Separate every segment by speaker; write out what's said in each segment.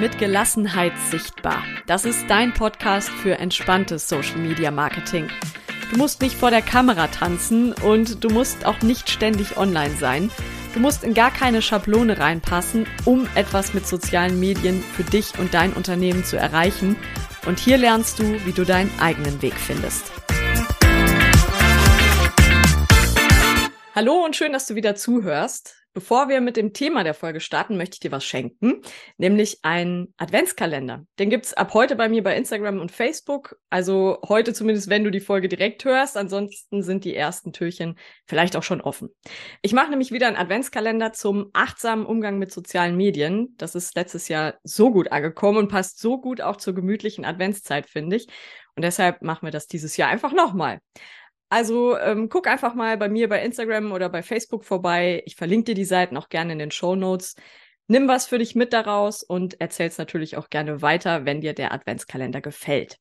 Speaker 1: mit Gelassenheit sichtbar. Das ist dein Podcast für entspanntes Social Media Marketing. Du musst nicht vor der Kamera tanzen und du musst auch nicht ständig online sein. Du musst in gar keine Schablone reinpassen, um etwas mit sozialen Medien für dich und dein Unternehmen zu erreichen. Und hier lernst du, wie du deinen eigenen Weg findest. Hallo und schön, dass du wieder zuhörst. Bevor wir mit dem Thema der Folge starten, möchte ich dir was schenken, nämlich einen Adventskalender. Den gibt's ab heute bei mir bei Instagram und Facebook. Also heute zumindest, wenn du die Folge direkt hörst. Ansonsten sind die ersten Türchen vielleicht auch schon offen. Ich mache nämlich wieder einen Adventskalender zum achtsamen Umgang mit sozialen Medien. Das ist letztes Jahr so gut angekommen und passt so gut auch zur gemütlichen Adventszeit, finde ich. Und deshalb machen wir das dieses Jahr einfach nochmal. Also ähm, guck einfach mal bei mir bei Instagram oder bei Facebook vorbei. Ich verlinke dir die Seiten auch gerne in den Show Notes. Nimm was für dich mit daraus und erzähl's natürlich auch gerne weiter, wenn dir der Adventskalender gefällt.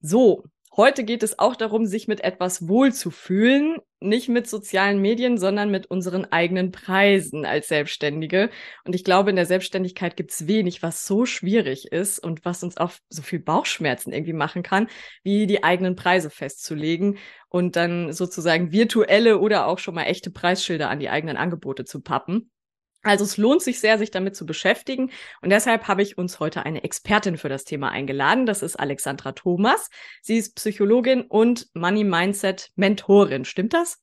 Speaker 1: So, Heute geht es auch darum, sich mit etwas wohlzufühlen, nicht mit sozialen Medien, sondern mit unseren eigenen Preisen als Selbstständige. Und ich glaube, in der Selbstständigkeit gibt es wenig, was so schwierig ist und was uns auch so viel Bauchschmerzen irgendwie machen kann, wie die eigenen Preise festzulegen und dann sozusagen virtuelle oder auch schon mal echte Preisschilder an die eigenen Angebote zu pappen. Also es lohnt sich sehr, sich damit zu beschäftigen. Und deshalb habe ich uns heute eine Expertin für das Thema eingeladen. Das ist Alexandra Thomas. Sie ist Psychologin und Money Mindset Mentorin. Stimmt das?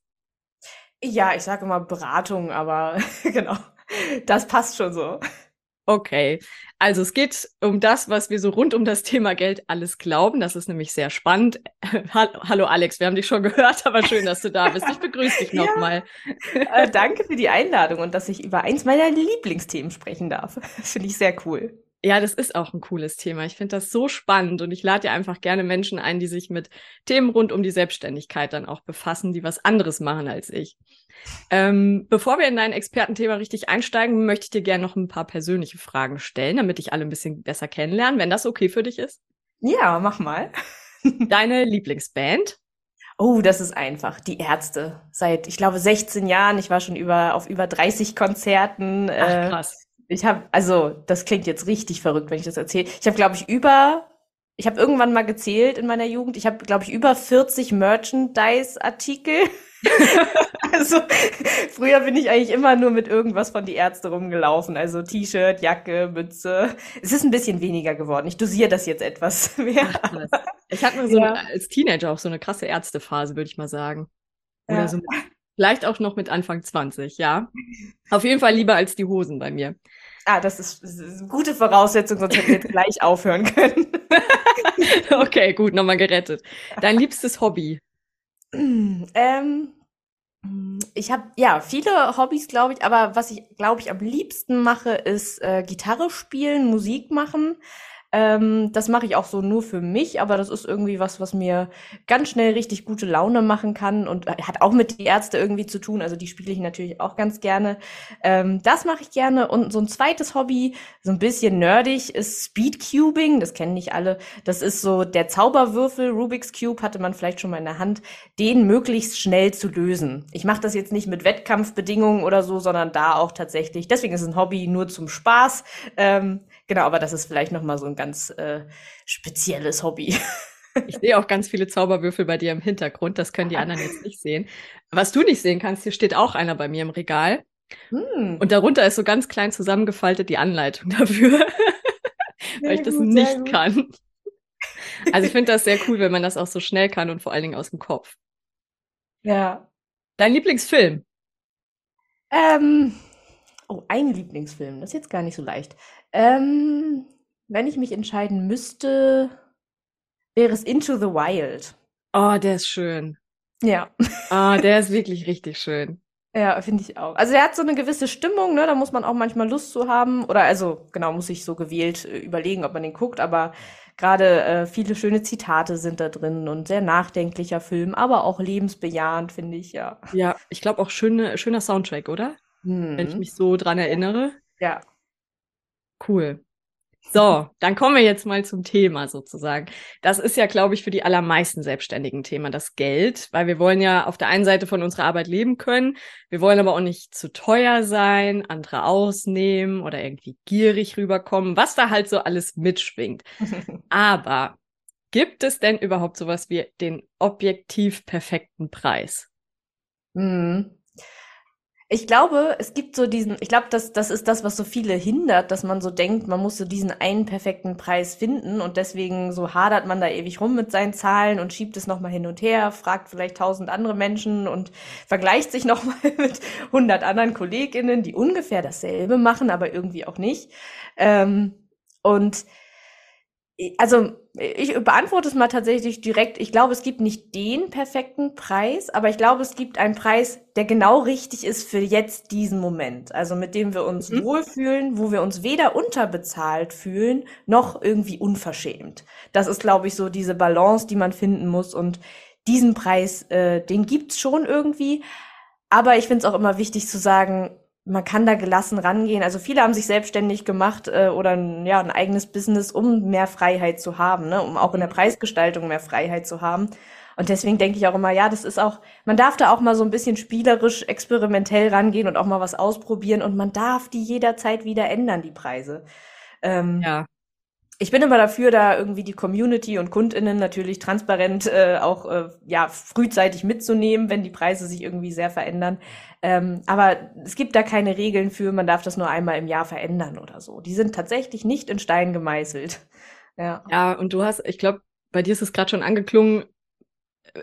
Speaker 2: Ja, ich sage immer Beratung, aber genau, das passt schon so.
Speaker 1: Okay, also es geht um das, was wir so rund um das Thema Geld alles glauben. Das ist nämlich sehr spannend. Hallo Alex, wir haben dich schon gehört, aber schön, dass du da bist. Ich begrüße dich nochmal.
Speaker 2: Ja. Äh, danke für die Einladung und dass ich über eins meiner Lieblingsthemen sprechen darf. Das finde ich sehr cool.
Speaker 1: Ja, das ist auch ein cooles Thema. Ich finde das so spannend und ich lade ja einfach gerne Menschen ein, die sich mit Themen rund um die Selbstständigkeit dann auch befassen, die was anderes machen als ich. Ähm, bevor wir in dein Expertenthema richtig einsteigen, möchte ich dir gerne noch ein paar persönliche Fragen stellen, damit ich alle ein bisschen besser kennenlernen, wenn das okay für dich ist.
Speaker 2: Ja, mach mal.
Speaker 1: Deine Lieblingsband?
Speaker 2: Oh, das ist einfach. Die Ärzte. Seit, ich glaube, 16 Jahren. Ich war schon über, auf über 30 Konzerten.
Speaker 1: Ach, äh, krass.
Speaker 2: Ich habe, also das klingt jetzt richtig verrückt, wenn ich das erzähle. Ich habe, glaube ich, über, ich habe irgendwann mal gezählt in meiner Jugend. Ich habe, glaube ich, über 40 Merchandise-Artikel. also früher bin ich eigentlich immer nur mit irgendwas von die Ärzte rumgelaufen. Also T-Shirt, Jacke, Mütze. Es ist ein bisschen weniger geworden. Ich dosiere das jetzt etwas mehr.
Speaker 1: Ach, ich hatte mal so ja. eine, als Teenager auch so eine krasse Ärztephase, würde ich mal sagen. Oder ja. so Vielleicht auch noch mit Anfang 20, ja. Auf jeden Fall lieber als die Hosen bei mir.
Speaker 2: Ah, das ist, das ist eine gute Voraussetzung, sonst hätten wir jetzt gleich aufhören können.
Speaker 1: okay, gut, nochmal gerettet. Dein liebstes Hobby?
Speaker 2: Ähm, ich habe ja viele Hobbys, glaube ich, aber was ich, glaube ich, am liebsten mache, ist äh, Gitarre spielen, Musik machen. Ähm, das mache ich auch so nur für mich, aber das ist irgendwie was, was mir ganz schnell richtig gute Laune machen kann und äh, hat auch mit die Ärzte irgendwie zu tun. Also die spiele ich natürlich auch ganz gerne. Ähm, das mache ich gerne. Und so ein zweites Hobby, so ein bisschen nerdig, ist Speedcubing. Das kennen nicht alle. Das ist so der Zauberwürfel. Rubik's Cube hatte man vielleicht schon mal in der Hand, den möglichst schnell zu lösen. Ich mache das jetzt nicht mit Wettkampfbedingungen oder so, sondern da auch tatsächlich. Deswegen ist es ein Hobby nur zum Spaß. Ähm, Genau, aber das ist vielleicht noch mal so ein ganz äh, spezielles Hobby.
Speaker 1: Ich sehe auch ganz viele Zauberwürfel bei dir im Hintergrund. Das können die anderen jetzt nicht sehen. Was du nicht sehen kannst, hier steht auch einer bei mir im Regal. Hm. Und darunter ist so ganz klein zusammengefaltet die Anleitung dafür, weil ich das gut, nicht kann. Also ich finde das sehr cool, wenn man das auch so schnell kann und vor allen Dingen aus dem Kopf.
Speaker 2: Ja.
Speaker 1: Dein Lieblingsfilm?
Speaker 2: Ähm, oh, ein Lieblingsfilm. Das ist jetzt gar nicht so leicht. Ähm, wenn ich mich entscheiden müsste, wäre es Into the Wild.
Speaker 1: Oh, der ist schön.
Speaker 2: Ja.
Speaker 1: Ah, der ist wirklich richtig schön.
Speaker 2: Ja, finde ich auch. Also er hat so eine gewisse Stimmung, ne? Da muss man auch manchmal Lust zu haben. Oder also, genau, muss ich so gewählt äh, überlegen, ob man den guckt, aber gerade äh, viele schöne Zitate sind da drin und sehr nachdenklicher Film, aber auch lebensbejahend, finde ich, ja.
Speaker 1: Ja, ich glaube auch schöne, schöner Soundtrack, oder? Hm. Wenn ich mich so dran erinnere.
Speaker 2: Ja.
Speaker 1: Cool. So, dann kommen wir jetzt mal zum Thema sozusagen. Das ist ja, glaube ich, für die allermeisten Selbstständigen Thema, das Geld, weil wir wollen ja auf der einen Seite von unserer Arbeit leben können, wir wollen aber auch nicht zu teuer sein, andere ausnehmen oder irgendwie gierig rüberkommen, was da halt so alles mitschwingt. aber gibt es denn überhaupt sowas wie den objektiv perfekten Preis?
Speaker 2: Mhm. Ich glaube, es gibt so diesen, ich glaube, das, das ist das, was so viele hindert, dass man so denkt, man muss so diesen einen perfekten Preis finden und deswegen so hadert man da ewig rum mit seinen Zahlen und schiebt es nochmal hin und her, fragt vielleicht tausend andere Menschen und vergleicht sich nochmal mit hundert anderen KollegInnen, die ungefähr dasselbe machen, aber irgendwie auch nicht. Ähm, und also ich beantworte es mal tatsächlich direkt. Ich glaube, es gibt nicht den perfekten Preis, aber ich glaube, es gibt einen Preis, der genau richtig ist für jetzt diesen Moment. Also mit dem wir uns mhm. wohlfühlen, wo wir uns weder unterbezahlt fühlen, noch irgendwie unverschämt. Das ist, glaube ich, so diese Balance, die man finden muss. Und diesen Preis, äh, den gibt's schon irgendwie. Aber ich finde es auch immer wichtig zu sagen, man kann da gelassen rangehen. Also viele haben sich selbstständig gemacht äh, oder ein, ja, ein eigenes Business, um mehr Freiheit zu haben, ne? um auch in der Preisgestaltung mehr Freiheit zu haben. Und deswegen denke ich auch immer, ja, das ist auch, man darf da auch mal so ein bisschen spielerisch, experimentell rangehen und auch mal was ausprobieren und man darf die jederzeit wieder ändern, die Preise. Ähm, ja ich bin immer dafür, da irgendwie die Community und KundInnen natürlich transparent äh, auch äh, ja frühzeitig mitzunehmen, wenn die Preise sich irgendwie sehr verändern. Ähm, aber es gibt da keine Regeln für, man darf das nur einmal im Jahr verändern oder so. Die sind tatsächlich nicht in Stein gemeißelt.
Speaker 1: Ja, ja und du hast, ich glaube, bei dir ist es gerade schon angeklungen,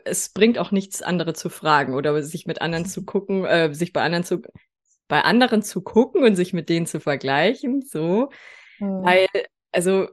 Speaker 1: es bringt auch nichts, andere zu fragen oder sich mit anderen zu gucken, äh, sich bei anderen zu bei anderen zu gucken und sich mit denen zu vergleichen, so. Mhm. Weil, also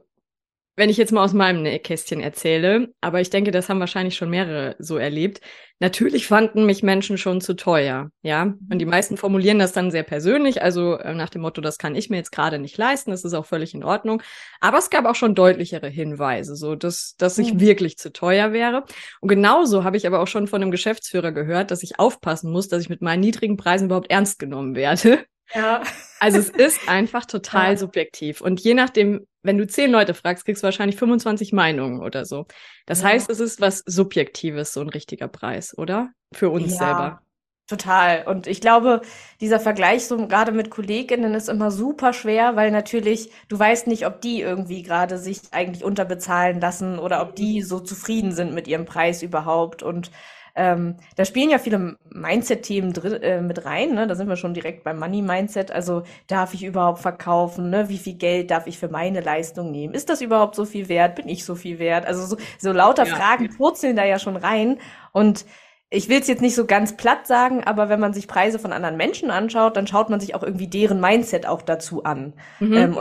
Speaker 1: wenn ich jetzt mal aus meinem Kästchen erzähle, aber ich denke, das haben wahrscheinlich schon mehrere so erlebt. Natürlich fanden mich Menschen schon zu teuer, ja. Und die meisten formulieren das dann sehr persönlich, also äh, nach dem Motto, das kann ich mir jetzt gerade nicht leisten, das ist auch völlig in Ordnung. Aber es gab auch schon deutlichere Hinweise, so dass, dass ich mhm. wirklich zu teuer wäre. Und genauso habe ich aber auch schon von einem Geschäftsführer gehört, dass ich aufpassen muss, dass ich mit meinen niedrigen Preisen überhaupt ernst genommen werde. Ja. Also es ist einfach total ja. subjektiv. Und je nachdem, wenn du zehn Leute fragst, kriegst du wahrscheinlich 25 Meinungen oder so. Das ja. heißt, es ist was Subjektives, so ein richtiger Preis, oder? Für uns ja, selber.
Speaker 2: Total. Und ich glaube, dieser Vergleich so gerade mit Kolleginnen ist immer super schwer, weil natürlich du weißt nicht, ob die irgendwie gerade sich eigentlich unterbezahlen lassen oder ob die so zufrieden sind mit ihrem Preis überhaupt. Und ähm, da spielen ja viele Mindset-Themen äh, mit rein. Ne? Da sind wir schon direkt beim Money-Mindset. Also darf ich überhaupt verkaufen? Ne? Wie viel Geld darf ich für meine Leistung nehmen? Ist das überhaupt so viel wert? Bin ich so viel wert? Also so, so lauter ja. Fragen purzeln da ja schon rein. Und ich will es jetzt nicht so ganz platt sagen, aber wenn man sich Preise von anderen Menschen anschaut, dann schaut man sich auch irgendwie deren Mindset auch dazu an. Mhm. Ähm,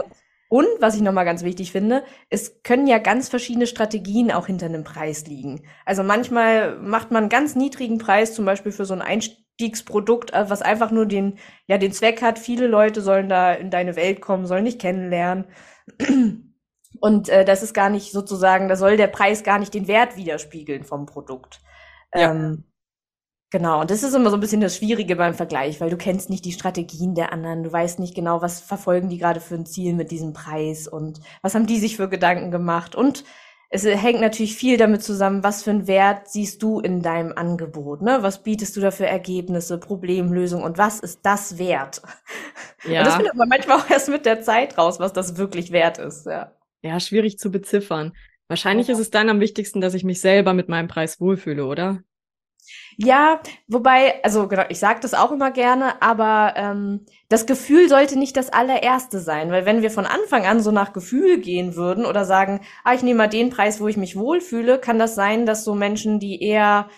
Speaker 2: und was ich nochmal ganz wichtig finde, es können ja ganz verschiedene Strategien auch hinter einem Preis liegen. Also manchmal macht man einen ganz niedrigen Preis, zum Beispiel für so ein Einstiegsprodukt, äh, was einfach nur den, ja, den Zweck hat, viele Leute sollen da in deine Welt kommen, sollen dich kennenlernen. Und äh, das ist gar nicht sozusagen, da soll der Preis gar nicht den Wert widerspiegeln vom Produkt. Ja. Ähm, Genau, und das ist immer so ein bisschen das Schwierige beim Vergleich, weil du kennst nicht die Strategien der anderen, du weißt nicht genau, was verfolgen die gerade für ein Ziel mit diesem Preis und was haben die sich für Gedanken gemacht. Und es hängt natürlich viel damit zusammen, was für einen Wert siehst du in deinem Angebot, ne? Was bietest du da für Ergebnisse, Problemlösung und was ist das wert? Ja. Und das findet man manchmal auch erst mit der Zeit raus, was das wirklich wert ist, ja.
Speaker 1: Ja, schwierig zu beziffern. Wahrscheinlich ja. ist es dann am wichtigsten, dass ich mich selber mit meinem Preis wohlfühle, oder?
Speaker 2: Ja, wobei, also genau, ich sage das auch immer gerne, aber ähm, das Gefühl sollte nicht das allererste sein, weil wenn wir von Anfang an so nach Gefühl gehen würden oder sagen, ah, ich nehme mal den Preis, wo ich mich wohlfühle, kann das sein, dass so Menschen, die eher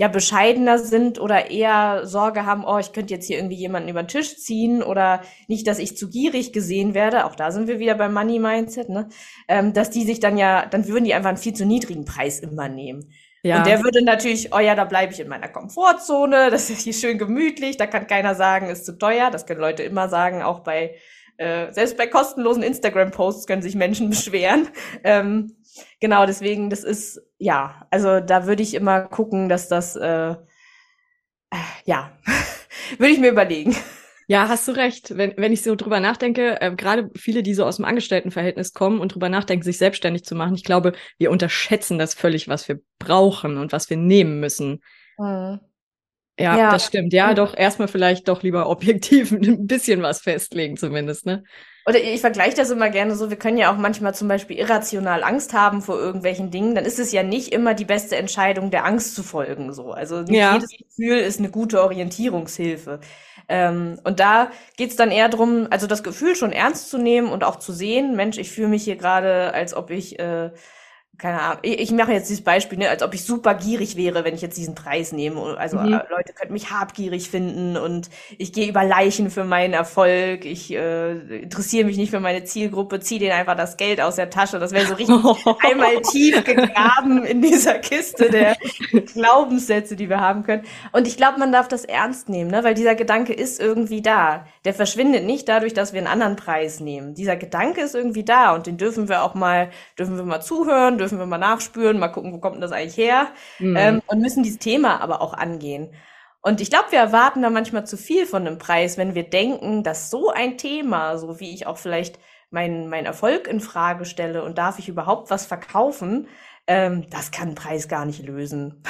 Speaker 2: ja bescheidener sind oder eher Sorge haben, oh, ich könnte jetzt hier irgendwie jemanden über den Tisch ziehen oder nicht, dass ich zu gierig gesehen werde, auch da sind wir wieder beim Money Mindset, ne? Ähm, dass die sich dann ja, dann würden die einfach einen viel zu niedrigen Preis immer nehmen. Ja. Und der würde natürlich, oh ja, da bleibe ich in meiner Komfortzone, das ist hier schön gemütlich, da kann keiner sagen, ist zu teuer. Das können Leute immer sagen, auch bei, äh, selbst bei kostenlosen Instagram-Posts können sich Menschen beschweren. Ähm, genau, deswegen, das ist, ja, also da würde ich immer gucken, dass das, äh, ja, würde ich mir überlegen.
Speaker 1: Ja, hast du recht. Wenn, wenn ich so drüber nachdenke, äh, gerade viele, die so aus dem Angestelltenverhältnis kommen und drüber nachdenken, sich selbstständig zu machen, ich glaube, wir unterschätzen das völlig, was wir brauchen und was wir nehmen müssen. Mhm. Ja, ja, das stimmt. Ja, doch erstmal vielleicht doch lieber objektiv ein bisschen was festlegen zumindest, ne?
Speaker 2: Oder ich vergleiche das immer gerne so, wir können ja auch manchmal zum Beispiel irrational Angst haben vor irgendwelchen Dingen, dann ist es ja nicht immer die beste Entscheidung, der Angst zu folgen. So. Also nicht ja. jedes Gefühl ist eine gute Orientierungshilfe. Ähm, und da geht's dann eher drum, also das Gefühl schon ernst zu nehmen und auch zu sehen, Mensch, ich fühle mich hier gerade, als ob ich äh, keine Ahnung, ich, ich mache jetzt dieses Beispiel, ne, als ob ich super gierig wäre, wenn ich jetzt diesen Preis nehme. Also mhm. Äh, Leute könnten mich habgierig finden und ich gehe über Leichen für meinen Erfolg. Ich äh, interessiere mich nicht für meine Zielgruppe, ziehe denen einfach das Geld aus der Tasche. Das wäre so richtig einmal tief gegraben in dieser Kiste der Glaubenssätze, die wir haben können. Und ich glaube, man darf das ernst nehmen, ne? weil dieser Gedanke ist irgendwie da. Der verschwindet nicht dadurch, dass wir einen anderen Preis nehmen. Dieser Gedanke ist irgendwie da und den dürfen wir auch mal, dürfen wir mal zuhören, dürfen wir mal nachspüren, mal gucken, wo kommt denn das eigentlich her mhm. ähm, und müssen dieses Thema aber auch angehen. Und ich glaube, wir erwarten da manchmal zu viel von einem Preis, wenn wir denken, dass so ein Thema, so wie ich auch vielleicht meinen mein Erfolg in Frage stelle und darf ich überhaupt was verkaufen, ähm, das kann ein Preis gar nicht lösen.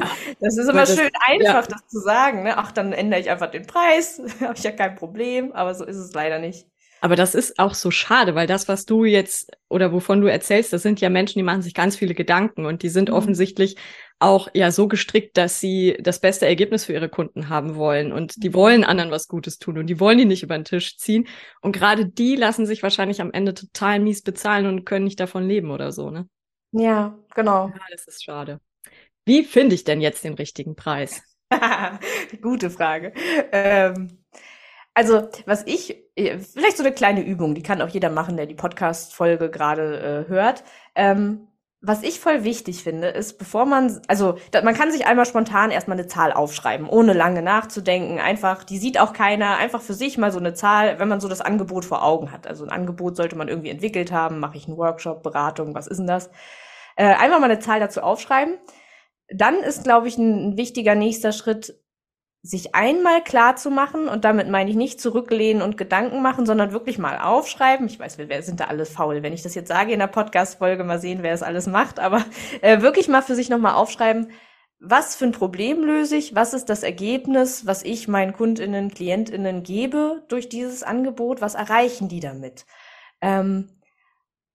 Speaker 2: Ach, das ist immer das, schön einfach, ja. das zu sagen. Ne? Ach, dann ändere ich einfach den Preis, habe ich ja kein Problem, aber so ist es leider nicht.
Speaker 1: Aber das ist auch so schade, weil das, was du jetzt oder wovon du erzählst, das sind ja Menschen, die machen sich ganz viele Gedanken und die sind mhm. offensichtlich auch ja so gestrickt, dass sie das beste Ergebnis für ihre Kunden haben wollen und die wollen anderen was Gutes tun und die wollen die nicht über den Tisch ziehen und gerade die lassen sich wahrscheinlich am Ende total mies bezahlen und können nicht davon leben oder so, ne?
Speaker 2: Ja, genau.
Speaker 1: Ja, das ist schade. Wie finde ich denn jetzt den richtigen Preis?
Speaker 2: Gute Frage. Ähm, also, was ich, äh, vielleicht so eine kleine Übung, die kann auch jeder machen, der die Podcast-Folge gerade äh, hört. Ähm, was ich voll wichtig finde, ist, bevor man, also da, man kann sich einmal spontan erstmal eine Zahl aufschreiben, ohne lange nachzudenken. Einfach, die sieht auch keiner, einfach für sich mal so eine Zahl, wenn man so das Angebot vor Augen hat. Also ein Angebot sollte man irgendwie entwickelt haben, mache ich einen Workshop, Beratung, was ist denn das? Äh, einfach mal eine Zahl dazu aufschreiben. Dann ist, glaube ich, ein, ein wichtiger nächster Schritt, sich einmal klar zu machen, und damit meine ich nicht zurücklehnen und Gedanken machen, sondern wirklich mal aufschreiben. Ich weiß, wir sind da alles faul. Wenn ich das jetzt sage in der Podcast-Folge, mal sehen, wer es alles macht, aber äh, wirklich mal für sich nochmal aufschreiben, was für ein Problem löse ich, was ist das Ergebnis, was ich meinen Kundinnen, Klientinnen gebe durch dieses Angebot, was erreichen die damit? Ähm,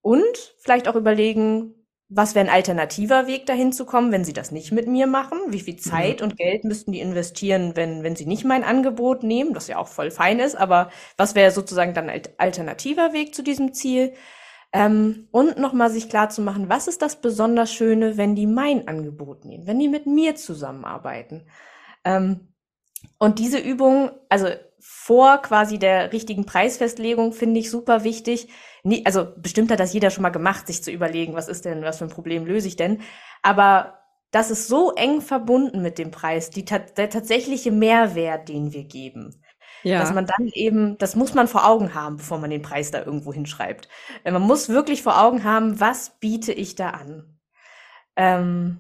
Speaker 2: und vielleicht auch überlegen, was wäre ein alternativer Weg, dahin zu kommen, wenn sie das nicht mit mir machen? Wie viel Zeit mhm. und Geld müssten die investieren, wenn, wenn sie nicht mein Angebot nehmen? Das ja auch voll fein ist, aber was wäre sozusagen dann ein alternativer Weg zu diesem Ziel? Ähm, und nochmal sich klar zu machen, was ist das besonders Schöne, wenn die mein Angebot nehmen, wenn die mit mir zusammenarbeiten? Ähm, und diese Übung, also vor quasi der richtigen Preisfestlegung, finde ich super wichtig, nie, also bestimmt hat das jeder schon mal gemacht, sich zu überlegen, was ist denn, was für ein Problem löse ich denn. Aber das ist so eng verbunden mit dem Preis, die, der tatsächliche Mehrwert, den wir geben. Ja. Dass man dann eben, das muss man vor Augen haben, bevor man den Preis da irgendwo hinschreibt. Äh, man muss wirklich vor Augen haben, was biete ich da an. Ähm,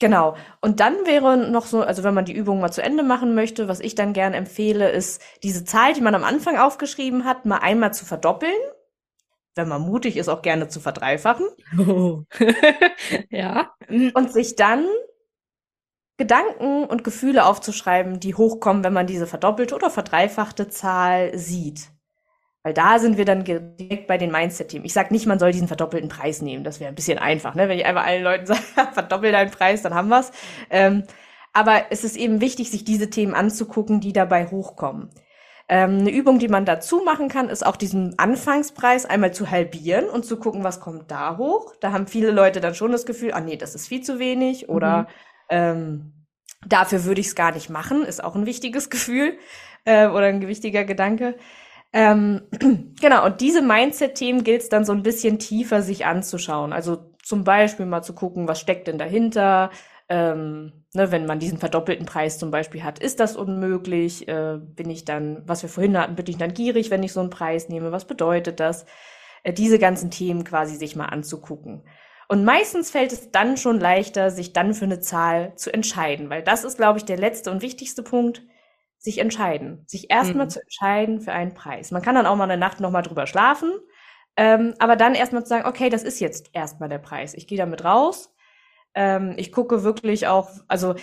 Speaker 2: genau. Und dann wäre noch so, also wenn man die Übung mal zu Ende machen möchte, was ich dann gern empfehle, ist diese Zahl, die man am Anfang aufgeschrieben hat, mal einmal zu verdoppeln wenn man mutig ist, auch gerne zu verdreifachen. Oh. ja. Und sich dann Gedanken und Gefühle aufzuschreiben, die hochkommen, wenn man diese verdoppelte oder verdreifachte Zahl sieht. Weil da sind wir dann direkt bei den Mindset-Themen. Ich sage nicht, man soll diesen verdoppelten Preis nehmen. Das wäre ein bisschen einfach, ne? Wenn ich einfach allen Leuten sage, verdoppel deinen Preis, dann haben wir's. Ähm, aber es ist eben wichtig, sich diese Themen anzugucken, die dabei hochkommen. Ähm, eine Übung, die man dazu machen kann, ist auch diesen Anfangspreis einmal zu halbieren und zu gucken, was kommt da hoch. Da haben viele Leute dann schon das Gefühl, ah nee, das ist viel zu wenig oder mhm. ähm, dafür würde ich es gar nicht machen, ist auch ein wichtiges Gefühl äh, oder ein wichtiger Gedanke. Ähm, genau, und diese Mindset-Themen gilt es dann so ein bisschen tiefer sich anzuschauen. Also zum Beispiel mal zu gucken, was steckt denn dahinter, ähm, ne, wenn man diesen verdoppelten Preis zum Beispiel hat, ist das unmöglich? Äh, bin ich dann, was wir vorhin hatten, bin ich dann gierig, wenn ich so einen Preis nehme? Was bedeutet das? Äh, diese ganzen Themen quasi sich mal anzugucken. Und meistens fällt es dann schon leichter, sich dann für eine Zahl zu entscheiden, weil das ist, glaube ich, der letzte und wichtigste Punkt, sich entscheiden. Sich erstmal
Speaker 1: Mhm.
Speaker 2: zu entscheiden für einen Preis. Man kann dann auch mal eine Nacht nochmal drüber schlafen, ähm, aber dann erstmal zu sagen, okay, das ist jetzt erstmal der Preis. Ich gehe damit raus. Ähm, ich gucke wirklich auch, also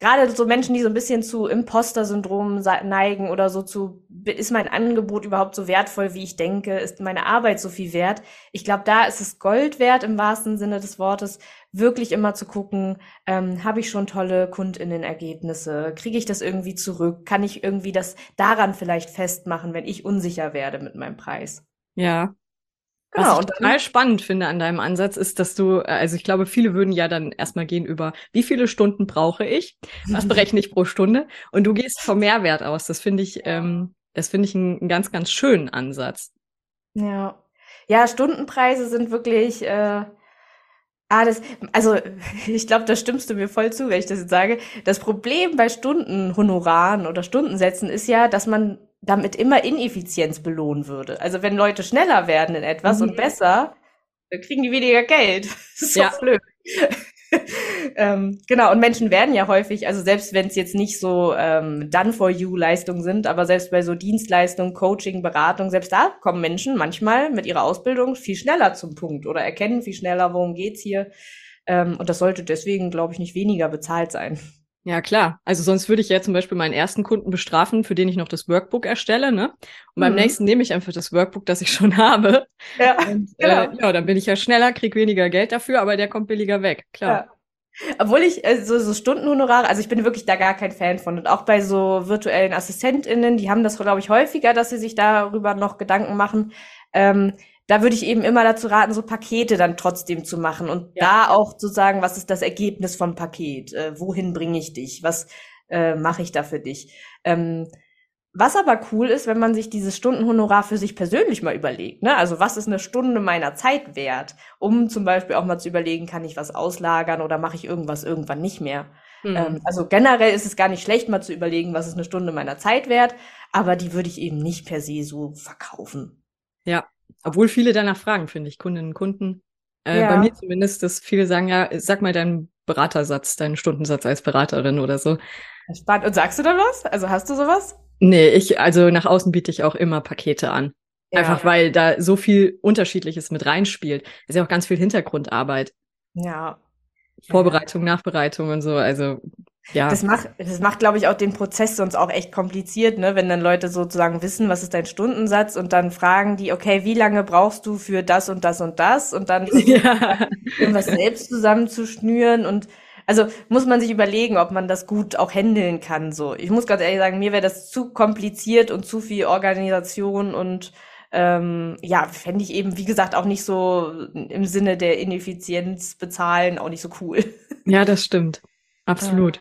Speaker 2: gerade so Menschen, die so ein bisschen zu Imposter-Syndrom neigen oder so zu, ist mein Angebot überhaupt so wertvoll, wie ich denke? Ist meine Arbeit so viel wert? Ich glaube, da ist es Gold wert im wahrsten Sinne des Wortes, wirklich immer zu gucken, ähm, habe ich schon tolle KundInnen-Ergebnisse? Kriege ich das irgendwie zurück? Kann ich irgendwie das daran vielleicht festmachen, wenn ich unsicher werde mit meinem Preis?
Speaker 1: Ja.
Speaker 2: Genau,
Speaker 1: Was ich total spannend finde an deinem Ansatz ist, dass du, äh, also ich glaube, viele würden ja dann erstmal gehen über, wie viele Stunden brauche ich? Was berechne ich pro Stunde? Und du gehst vom Mehrwert aus. Das finde ich, ähm, das finde ich einen, einen ganz, ganz schönen Ansatz.
Speaker 2: Ja. Ja, Stundenpreise sind wirklich, äh, ah, das, also ich glaube, da stimmst du mir voll zu, wenn ich das jetzt sage. Das Problem bei Stundenhonoraren oder Stundensätzen ist ja, dass man damit immer Ineffizienz belohnen würde. Also wenn Leute schneller werden in etwas
Speaker 1: Mhm.
Speaker 2: und besser, dann kriegen die weniger Geld. Das ist so
Speaker 1: Ja.
Speaker 2: blöd. ähm, genau, und Menschen werden ja häufig, also selbst wenn es jetzt nicht so ähm, Done-for-You-Leistungen sind, aber selbst bei so Dienstleistungen, Coaching, Beratung, selbst da kommen Menschen manchmal mit ihrer Ausbildung viel schneller zum Punkt oder erkennen viel schneller, worum geht's hier. Ähm, und das sollte deswegen, glaube ich, nicht weniger bezahlt sein.
Speaker 1: Ja, klar. Also sonst würde ich ja zum Beispiel meinen ersten Kunden bestrafen, für den ich noch das Workbook erstelle, ne? Und beim
Speaker 2: Mhm.
Speaker 1: nächsten nehme ich einfach das Workbook, das ich schon habe.
Speaker 2: Ja,
Speaker 1: Und,
Speaker 2: Genau.
Speaker 1: äh, ja, dann bin ich ja schneller, krieg weniger Geld dafür, aber der kommt billiger weg. Klar.
Speaker 2: Ja. Obwohl ich äh, so, so Stundenhonorare, also ich bin wirklich da gar kein Fan von. Und auch bei so virtuellen AssistentInnen, die haben das, glaube ich, häufiger, dass sie sich darüber noch Gedanken machen. Ähm, da würde ich eben immer dazu raten, so Pakete dann trotzdem zu machen und
Speaker 1: Ja.
Speaker 2: da auch zu sagen, was ist das Ergebnis vom Paket? Äh, wohin bringe ich dich? Was äh, mache ich da für dich? Ähm, was aber cool ist, wenn man sich dieses Stundenhonorar für sich persönlich mal überlegt. Ne? Also was ist eine Stunde meiner Zeit wert? Um zum Beispiel auch mal zu überlegen, kann ich was auslagern oder mache ich irgendwas irgendwann nicht mehr?
Speaker 1: Hm.
Speaker 2: Ähm, also generell ist es gar nicht schlecht, mal zu überlegen, was ist eine Stunde meiner Zeit wert, aber die würde ich eben nicht per se so verkaufen.
Speaker 1: Obwohl viele danach fragen, finde ich, Kundinnen und Kunden. Äh,
Speaker 2: Ja.
Speaker 1: Bei mir zumindest, dass viele sagen, ja, sag mal deinen Beratersatz, deinen Stundensatz als Beraterin oder so.
Speaker 2: Spannend. Und sagst du da was? Also hast du sowas?
Speaker 1: Nee, ich, also nach außen biete ich auch immer Pakete an. Einfach weil da so viel Unterschiedliches mit reinspielt. Es ist ja auch ganz viel Hintergrundarbeit.
Speaker 2: Ja.
Speaker 1: Vorbereitung, Nachbereitung und so. Also, ja.
Speaker 2: Das macht, das macht, glaube ich, auch den Prozess sonst auch echt kompliziert, ne? Wenn dann Leute sozusagen wissen, was ist dein Stundensatz und dann fragen die, okay, wie lange brauchst du für das und das und das und dann
Speaker 1: ja.
Speaker 2: irgendwas selbst zusammenzuschnüren und also muss man sich überlegen, ob man das gut auch handeln kann. So, ich muss ganz ehrlich sagen, mir wäre das zu kompliziert und zu viel Organisation und ähm, ja, fände ich eben, wie gesagt, auch nicht so im Sinne der Ineffizienz bezahlen, auch nicht so cool.
Speaker 1: Ja, das stimmt. Absolut. Äh,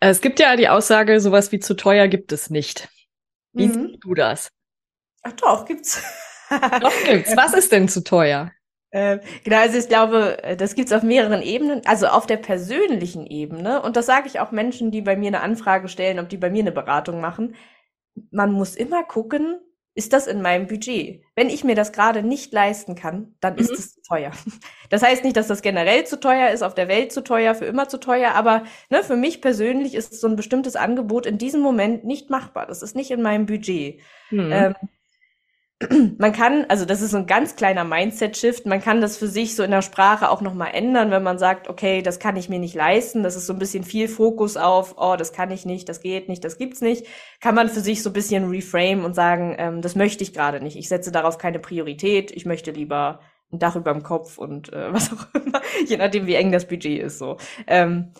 Speaker 1: Es gibt ja die Aussage, sowas wie zu teuer gibt es nicht. Wie
Speaker 2: Mhm.
Speaker 1: siehst du das?
Speaker 2: Ach doch, gibt's.
Speaker 1: Doch gibt's. Was ist denn zu teuer?
Speaker 2: Ähm, genau, also ich glaube, äh, das gibt's auf mehreren Ebenen, also auf der persönlichen Ebene. Und das sage ich auch Menschen, die bei mir eine Anfrage stellen, ob die bei mir eine Beratung machen. Man muss immer gucken, ist das in meinem Budget? Wenn ich mir das gerade nicht leisten kann, dann ist
Speaker 1: Mhm.
Speaker 2: es zu teuer. Das heißt nicht, dass das generell zu teuer ist, auf der Welt zu teuer, für immer zu teuer, aber ne, für mich persönlich ist so ein bestimmtes Angebot in diesem Moment nicht machbar. Das ist nicht in meinem Budget.
Speaker 1: Hm.
Speaker 2: Ähm, man kann, also das ist so ein ganz kleiner Mindset-Shift, man kann das für sich so in der Sprache auch nochmal ändern, wenn man sagt, okay, das kann ich mir nicht leisten, das ist so ein bisschen viel Fokus auf, oh, das kann ich nicht, das geht nicht, das gibt's nicht, kann man für sich so ein bisschen reframe und sagen, ähm, das möchte ich gerade nicht, ich setze darauf keine Priorität, ich möchte lieber ein Dach über dem Kopf und äh, was auch immer, je nachdem, wie eng das Budget ist, so. Ähm,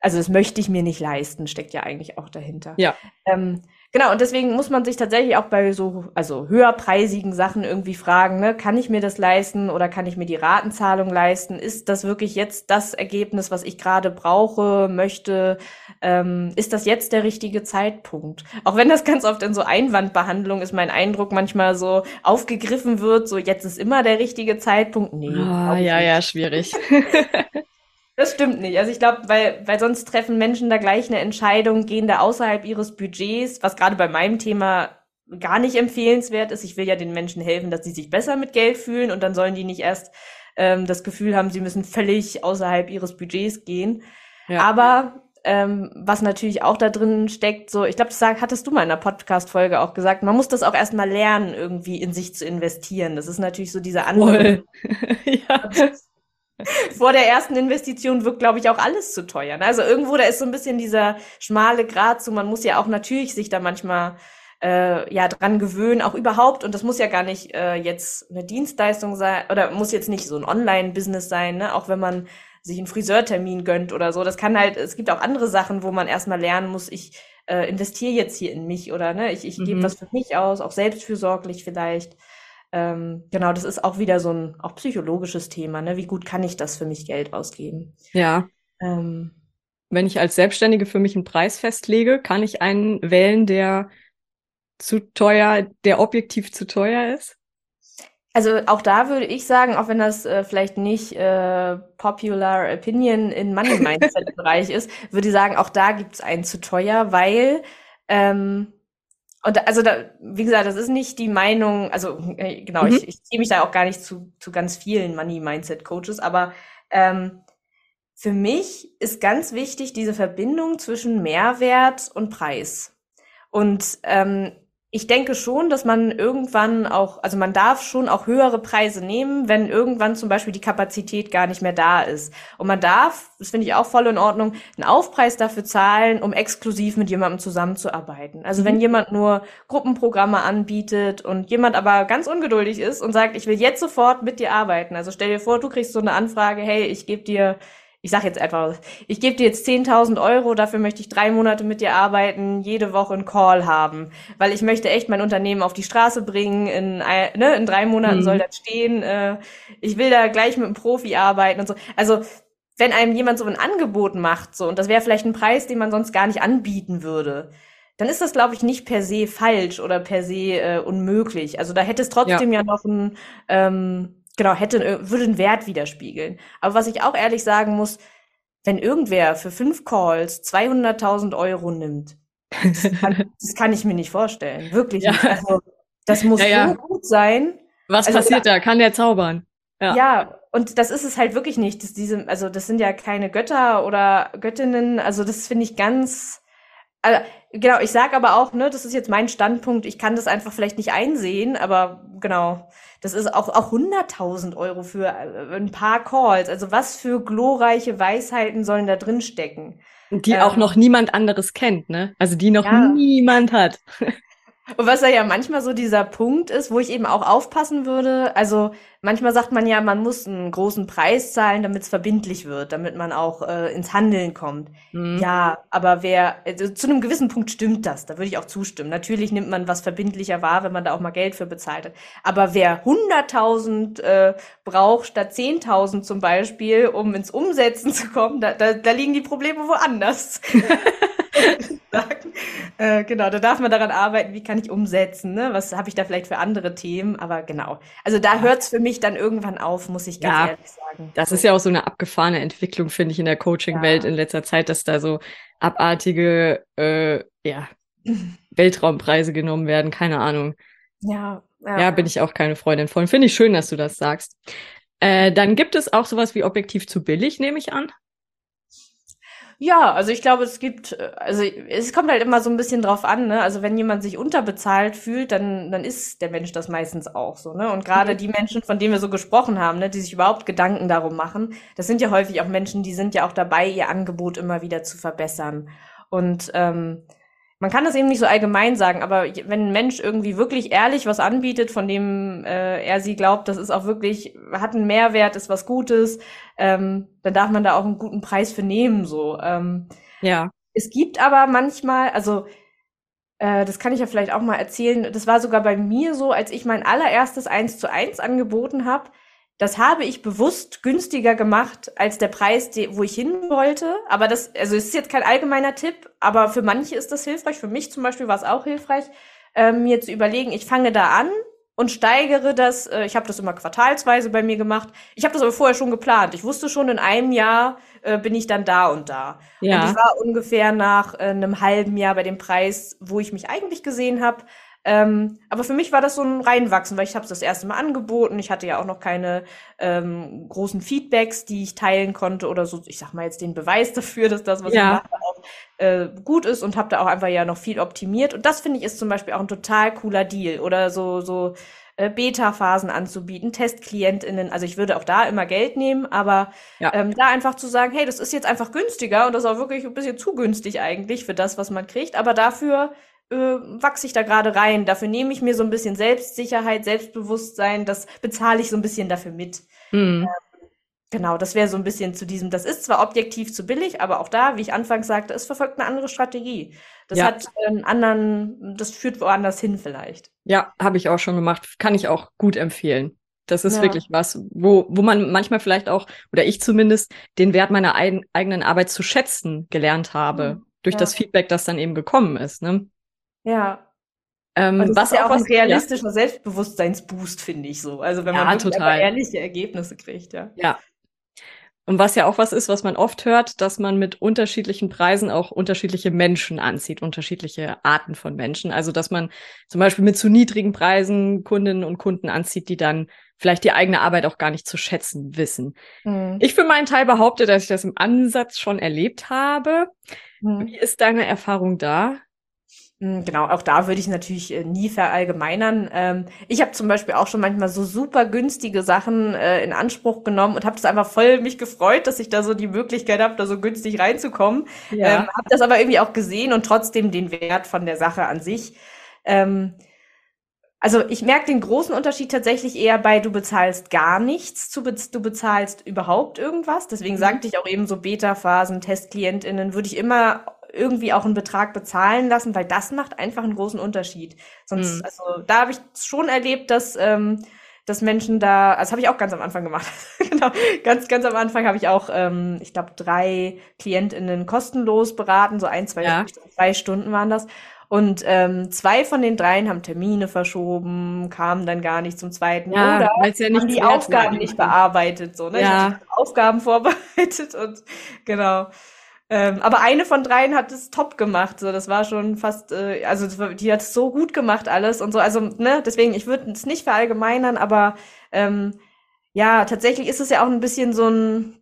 Speaker 2: also das möchte ich mir nicht leisten, steckt ja eigentlich auch dahinter.
Speaker 1: Ja.
Speaker 2: Ähm, genau, und deswegen muss man sich tatsächlich auch bei so, also höherpreisigen Sachen irgendwie fragen, ne, kann ich mir das leisten oder kann ich mir die Ratenzahlung leisten? Ist das wirklich jetzt das Ergebnis, was ich gerade brauche, möchte? Ähm, ist das jetzt der richtige Zeitpunkt? Auch wenn das ganz oft in so Einwandbehandlung ist mein Eindruck manchmal so aufgegriffen wird, so jetzt ist immer der richtige Zeitpunkt. Nee.
Speaker 1: Ah,
Speaker 2: ich
Speaker 1: ja,
Speaker 2: nicht.
Speaker 1: ja, schwierig.
Speaker 2: Das stimmt nicht. Also ich glaube, weil, weil sonst treffen Menschen da gleich eine Entscheidung, gehen da außerhalb ihres Budgets, was gerade bei meinem Thema gar nicht empfehlenswert ist. Ich will ja den Menschen helfen, dass sie sich besser mit Geld fühlen und dann sollen die nicht erst ähm, das Gefühl haben, sie müssen völlig außerhalb ihres Budgets gehen.
Speaker 1: Ja.
Speaker 2: Aber ähm, was natürlich auch da drin steckt, so, ich glaube, das sag, hattest du mal in der Podcast-Folge auch gesagt, man muss das auch erstmal lernen, irgendwie in sich zu investieren. Das ist natürlich so diese andere. ja. Vor der ersten Investition wirkt, glaube ich, auch alles zu teuer. Ne? Also irgendwo, da ist so ein bisschen dieser schmale Grat zu, man muss ja auch natürlich sich da manchmal äh, ja dran gewöhnen, auch überhaupt. Und das muss ja gar nicht äh, jetzt eine Dienstleistung sein oder muss jetzt nicht so ein Online-Business sein, ne? auch wenn man sich einen Friseurtermin gönnt oder so. Das kann halt, es gibt auch andere Sachen, wo man erstmal lernen muss, ich äh, investiere jetzt hier in mich oder ne, ich, ich mhm. gebe was für mich aus, auch selbstfürsorglich vielleicht. Ähm, genau, das ist auch wieder so ein auch psychologisches Thema, ne? Wie gut kann ich das für mich Geld ausgeben?
Speaker 1: Ja. Ähm, Wenn ich als Selbstständige für mich einen Preis festlege, kann ich einen wählen, der zu teuer, der objektiv zu teuer ist?
Speaker 2: Also auch da würde ich sagen, auch wenn das äh, vielleicht nicht äh, popular opinion in Money Mindset Bereich ist, würde ich sagen, auch da gibt es einen zu teuer, weil ähm, und also da, wie gesagt, das ist nicht die Meinung, also äh, genau, mhm. ich, ich ziehe mich da auch gar nicht zu, zu ganz vielen Money Mindset Coaches, aber ähm, für mich ist ganz wichtig diese Verbindung zwischen Mehrwert und Preis. Und ähm, ich denke schon, dass man irgendwann auch, also man darf schon auch höhere Preise nehmen, wenn irgendwann zum Beispiel die Kapazität gar nicht mehr da ist. Und man darf, das finde ich auch voll in Ordnung, einen Aufpreis dafür zahlen, um exklusiv mit jemandem zusammenzuarbeiten. Also mhm. wenn jemand nur Gruppenprogramme anbietet und jemand aber ganz ungeduldig ist und sagt, ich will jetzt sofort mit dir arbeiten. Also stell dir vor, du kriegst so eine Anfrage, hey, ich gebe dir ich sage jetzt einfach, ich gebe dir jetzt 10.000 Euro, dafür möchte ich drei Monate mit dir arbeiten, jede Woche einen Call haben, weil ich möchte echt mein Unternehmen auf die Straße bringen, in, ne, in drei Monaten mhm. soll das stehen, äh, ich will da gleich mit einem Profi arbeiten und so. Also wenn einem jemand so ein Angebot macht, so, und das wäre vielleicht ein Preis, den man sonst gar nicht anbieten würde, dann ist das, glaube ich, nicht per se falsch oder per se äh, unmöglich. Also da hätte es trotzdem ja, ja noch ein ähm, genau, hätte, äh, würde einen Wert widerspiegeln. Aber was ich auch ehrlich sagen muss, wenn irgendwer für fünf Calls 200.000 Euro nimmt, das kann, das kann, ich mir nicht vorstellen. Wirklich ja. nicht. Also, das muss ja, ja. so gut sein.
Speaker 1: Was also, passiert da? Kann der zaubern?
Speaker 2: Ja. ja, und das ist es halt wirklich nicht. Das, diese, also das sind ja keine Götter oder Göttinnen. Also das finde ich ganz. Also, genau, ich sage aber auch, ne, das ist jetzt mein Standpunkt. Ich kann das einfach vielleicht nicht einsehen, aber genau. Das ist auch, auch 100.000 Euro für äh, ein paar Calls. Also was für glorreiche Weisheiten sollen da drin stecken?
Speaker 1: Die ähm, auch noch niemand anderes kennt, ne? Also die noch ja. niemand hat.
Speaker 2: Und was ja manchmal so dieser Punkt ist, wo ich eben auch aufpassen würde, also manchmal sagt man ja, man muss einen großen Preis zahlen, damit es verbindlich wird, damit man auch äh, ins Handeln kommt. Mhm. Ja, aber wer, also zu einem gewissen Punkt stimmt das, da würde ich auch zustimmen. Natürlich nimmt man was verbindlicher wahr, wenn man da auch mal Geld für bezahlt hat. Aber wer 100.000 äh, braucht statt 10.000 zum Beispiel, um ins Umsetzen zu kommen, da, da, da liegen die Probleme woanders. sagen. Äh, genau, da darf man daran arbeiten, wie kann ich umsetzen, ne? Was habe ich da vielleicht für andere Themen? Aber genau. Also da hört es für mich dann irgendwann auf, muss ich ganz ja, ehrlich sagen.
Speaker 1: Das ist ja auch so eine abgefahrene Entwicklung, finde ich, in der Coaching-Welt ja. in letzter Zeit, dass da so abartige äh, ja, Weltraumpreise genommen werden, keine Ahnung. Ja, ja. Ja, bin ich auch keine Freundin von. Finde ich schön, dass du das sagst. Äh, dann gibt es auch sowas wie objektiv zu billig, nehme ich an.
Speaker 2: Ja, also ich glaube, es gibt, äh, also es kommt halt immer so ein bisschen drauf an, ne? Also wenn jemand sich unterbezahlt fühlt, dann, dann ist der Mensch das meistens auch so, ne? Und gerade mhm. die Menschen, von denen wir so gesprochen haben, ne, die sich überhaupt Gedanken darum machen, das sind ja häufig auch Menschen, die sind ja auch dabei, ihr Angebot immer wieder zu verbessern. Und ähm, man kann das eben nicht so allgemein sagen, aber wenn ein Mensch irgendwie wirklich ehrlich was anbietet, von dem äh, er sie glaubt, das ist auch wirklich, hat einen Mehrwert, ist was Gutes, ähm, dann darf man da auch einen guten Preis für nehmen. So. Ähm, ja. Es gibt aber manchmal, also äh, das kann ich ja vielleicht auch mal erzählen, das war sogar bei mir so, als ich mein allererstes eins zu eins angeboten habe, das habe ich bewusst günstiger gemacht als der Preis, wo ich hin wollte. Aber das, also es ist jetzt kein allgemeiner Tipp, aber für manche ist das hilfreich. Für mich zum Beispiel war es auch hilfreich, äh, mir zu überlegen, ich fange da an und steigere das. Äh, ich habe das immer quartalsweise bei mir gemacht. Ich habe das aber vorher schon geplant. Ich wusste schon, in einem Jahr äh, bin ich dann da und da. Ja. Und ich war ungefähr nach äh, einem halben Jahr bei dem Preis, wo ich mich eigentlich gesehen habe. Ähm, aber für mich war das so ein Reinwachsen, weil ich habe es das erste Mal angeboten. Ich hatte ja auch noch keine ähm, großen Feedbacks, die ich teilen konnte oder so. Ich sag mal jetzt den Beweis dafür, dass das, was ja. ich mache, auch äh, gut ist und habe da auch einfach ja noch viel optimiert. Und das finde ich ist zum Beispiel auch ein total cooler Deal. Oder so, so äh, Beta-Phasen anzubieten, TestklientInnen. Also ich würde auch da immer Geld nehmen, aber ja. ähm, da einfach zu sagen, hey, das ist jetzt einfach günstiger und das ist auch wirklich ein bisschen zu günstig eigentlich für das, was man kriegt. Aber dafür äh, wachse ich da gerade rein. Dafür nehme ich mir so ein bisschen Selbstsicherheit, Selbstbewusstsein. Das bezahle ich so ein bisschen dafür mit. Mhm. Ähm, genau, das wäre so ein bisschen zu diesem, das ist zwar objektiv zu billig, aber auch da, wie ich anfangs sagte, es verfolgt eine andere Strategie. Das ja. hat einen anderen, das führt woanders hin vielleicht.
Speaker 1: Ja, habe ich auch schon gemacht. Kann ich auch gut empfehlen. Das ist ja. wirklich was, wo, wo man manchmal vielleicht auch, oder ich zumindest, den Wert meiner ein, eigenen Arbeit zu schätzen gelernt habe. Mhm. Durch ja. das Feedback, das dann eben gekommen ist. Ne?
Speaker 2: Ja. Ähm, was ist ja auch was, ein realistischer ja. Selbstbewusstseinsboost, finde ich so. Also wenn man total. ehrliche Ergebnisse kriegt, ja.
Speaker 1: Ja, und was ja auch was ist, was man oft hört, dass man mit unterschiedlichen Preisen auch unterschiedliche Menschen anzieht, unterschiedliche Arten von Menschen. Also, dass man zum Beispiel mit zu niedrigen Preisen Kundinnen und Kunden anzieht, die dann vielleicht die eigene Arbeit auch gar nicht zu schätzen wissen. Mhm. Ich für meinen Teil behaupte, dass ich das im Ansatz schon erlebt habe. Mhm. Wie ist deine Erfahrung da?
Speaker 2: Hm, genau, auch da würde ich natürlich äh, nie verallgemeinern. Ähm, ich habe zum Beispiel auch schon manchmal so super günstige Sachen äh, in Anspruch genommen und habe das einfach voll mich gefreut, dass ich da so die Möglichkeit habe, da so günstig reinzukommen. Ja. Ähm, habe das aber irgendwie auch gesehen und trotzdem den Wert von der Sache an sich. Ähm, also ich merke den großen Unterschied tatsächlich eher bei, du bezahlst gar nichts, zu du bezahlst überhaupt irgendwas. Deswegen mhm. sagte ich auch eben so Beta-Phasen, TestklientInnen, würde ich immer irgendwie auch einen Betrag bezahlen lassen, weil das macht einfach einen großen Unterschied. Sonst, mhm. also da habe ich schon erlebt, dass ähm, dass Menschen da, also habe ich auch ganz am Anfang gemacht. genau, ganz, ganz am Anfang habe ich auch, ähm, ich glaube, drei KlientInnen kostenlos beraten, so ein, zwei, ja. zwei Stunden waren das. Und ähm, zwei von den dreien haben Termine verschoben, kamen dann gar nicht zum zweiten.
Speaker 1: Ja, oder ja
Speaker 2: haben die Aufgaben nicht bearbeitet. So, ne?
Speaker 1: Ja. Ich
Speaker 2: habe Aufgaben vorbereitet und genau. Ähm, aber eine von dreien hat es top gemacht. So, das war schon fast, äh, also die hat es so gut gemacht alles und so. Also ne, deswegen, ich würde es nicht verallgemeinern, aber ähm, ja, tatsächlich ist es ja auch ein bisschen so ein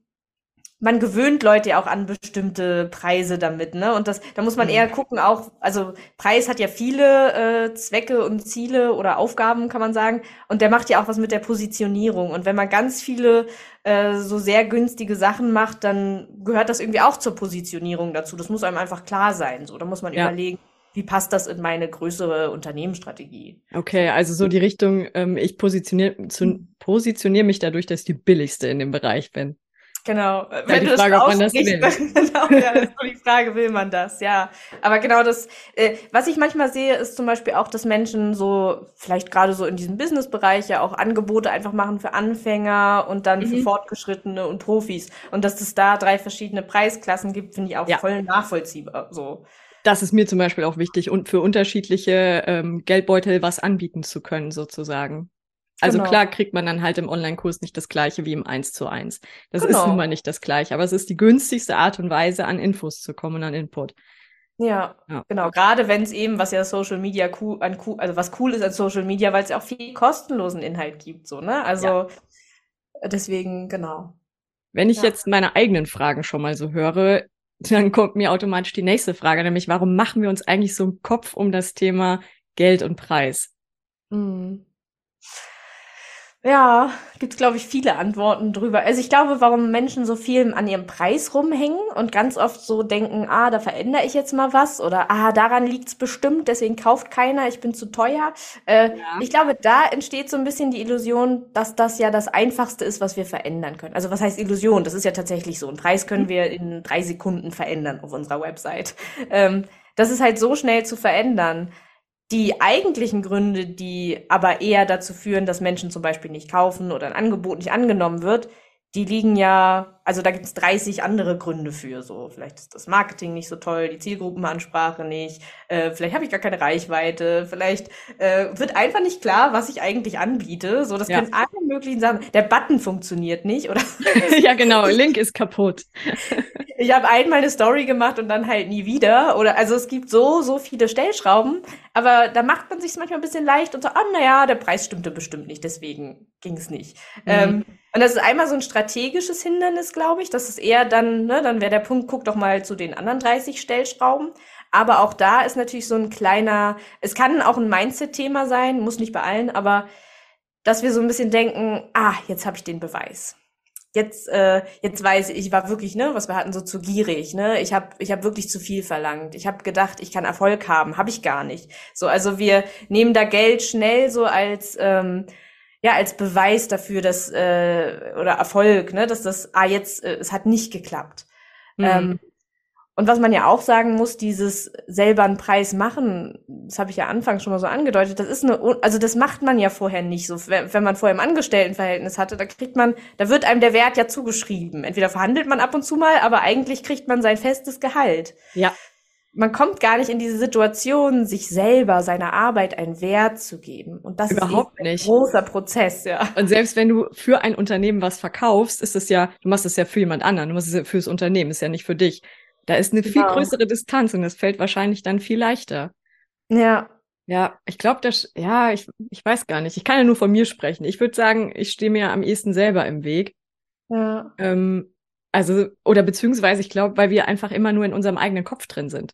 Speaker 2: man gewöhnt Leute ja auch an bestimmte Preise damit, ne? Und das, da muss man mhm. eher gucken, auch, also Preis hat ja viele äh, Zwecke und Ziele oder Aufgaben, kann man sagen. Und der macht ja auch was mit der Positionierung. Und wenn man ganz viele äh, so sehr günstige Sachen macht, dann gehört das irgendwie auch zur Positionierung dazu. Das muss einem einfach klar sein. So, da muss man ja. überlegen, wie passt das in meine größere Unternehmensstrategie?
Speaker 1: Okay, also so die Richtung, ähm, ich positioniere positioniere mich dadurch, dass ich die billigste in dem Bereich bin.
Speaker 2: Genau. Ja, Wenn du Frage, ob man das will. genau, ja, das ist so die Frage, will man das, ja. Aber genau das, äh, was ich manchmal sehe, ist zum Beispiel auch, dass Menschen so, vielleicht gerade so in diesem Business-Bereich ja auch Angebote einfach machen für Anfänger und dann mhm. für Fortgeschrittene und Profis. Und dass es da drei verschiedene Preisklassen gibt, finde ich auch ja. voll nachvollziehbar, so.
Speaker 1: Das ist mir zum Beispiel auch wichtig und für unterschiedliche ähm, Geldbeutel was anbieten zu können, sozusagen. Also genau. klar kriegt man dann halt im Online-Kurs nicht das gleiche wie im 1 zu 1. Das genau. ist nun mal nicht das gleiche, aber es ist die günstigste Art und Weise, an Infos zu kommen und an Input.
Speaker 2: Ja, ja. genau. Gerade wenn es eben, was ja Social Media cool, an, also was cool ist an Social Media, weil es ja auch viel kostenlosen Inhalt gibt, so, ne? Also ja. deswegen, genau.
Speaker 1: Wenn ich ja. jetzt meine eigenen Fragen schon mal so höre, dann kommt mir automatisch die nächste Frage, nämlich warum machen wir uns eigentlich so einen Kopf um das Thema Geld und Preis? Mhm.
Speaker 2: Ja, gibt's glaube ich viele Antworten drüber. Also ich glaube, warum Menschen so viel an ihrem Preis rumhängen und ganz oft so denken, ah, da verändere ich jetzt mal was oder ah, daran liegt's bestimmt, deswegen kauft keiner, ich bin zu teuer. Äh, ja. Ich glaube, da entsteht so ein bisschen die Illusion, dass das ja das Einfachste ist, was wir verändern können. Also was heißt Illusion? Das ist ja tatsächlich so. Ein Preis können wir in drei Sekunden verändern auf unserer Website. Ähm, das ist halt so schnell zu verändern. Die eigentlichen Gründe, die aber eher dazu führen, dass Menschen zum Beispiel nicht kaufen oder ein Angebot nicht angenommen wird, die liegen ja, also da gibt es 30 andere Gründe für. So, vielleicht ist das Marketing nicht so toll, die Zielgruppenansprache nicht, äh, vielleicht habe ich gar keine Reichweite, vielleicht äh, wird einfach nicht klar, was ich eigentlich anbiete. So, das ja. können alle möglichen Sachen. Der Button funktioniert nicht, oder?
Speaker 1: ja, genau, Link ist kaputt.
Speaker 2: ich habe einmal eine Story gemacht und dann halt nie wieder. Oder also es gibt so, so viele Stellschrauben, aber da macht man sich manchmal ein bisschen leicht und so, ah, naja, der Preis stimmte bestimmt nicht, deswegen ging es nicht. Mhm. Ähm, Und das ist einmal so ein strategisches Hindernis, glaube ich. Das ist eher dann, ne, dann wäre der Punkt, guck doch mal zu den anderen 30 Stellschrauben. Aber auch da ist natürlich so ein kleiner, es kann auch ein Mindset-Thema sein, muss nicht bei allen, aber dass wir so ein bisschen denken, ah, jetzt habe ich den Beweis. Jetzt, äh, jetzt weiß ich, ich war wirklich, ne, was wir hatten, so zu gierig, ne? Ich habe, ich habe wirklich zu viel verlangt. Ich habe gedacht, ich kann Erfolg haben, habe ich gar nicht. So, also wir nehmen da Geld schnell so als ähm, ja als Beweis dafür, dass äh, oder Erfolg, ne, dass das, ah, jetzt, äh, es hat nicht geklappt. Mhm. Ähm, und was man ja auch sagen muss, dieses selber einen Preis machen, das habe ich ja anfangs schon mal so angedeutet, das ist eine, also das macht man ja vorher nicht so. Wenn man vorher im Angestelltenverhältnis hatte, da kriegt man, da wird einem der Wert ja zugeschrieben. Entweder verhandelt man ab und zu mal, aber eigentlich kriegt man sein festes Gehalt.
Speaker 1: Ja.
Speaker 2: Man kommt gar nicht in diese Situation, sich selber seiner Arbeit einen Wert zu geben. Und das
Speaker 1: Überhaupt
Speaker 2: ist
Speaker 1: ein nicht.
Speaker 2: großer Prozess, ja.
Speaker 1: Und selbst wenn du für ein Unternehmen was verkaufst, ist es ja, du machst es ja für jemand anderen, du machst es ja fürs Unternehmen, ist ja nicht für dich. Da ist eine viel
Speaker 2: Genau.
Speaker 1: größere Distanz und das fällt wahrscheinlich dann viel leichter.
Speaker 2: Ja.
Speaker 1: Ja, ich glaube, das, ja, ich, ich weiß gar nicht. Ich kann ja nur von mir sprechen. Ich würde sagen, ich stehe mir am ehesten selber im Weg.
Speaker 2: Ja.
Speaker 1: Ähm, also, oder beziehungsweise, ich glaube, weil wir einfach immer nur in unserem eigenen Kopf drin sind.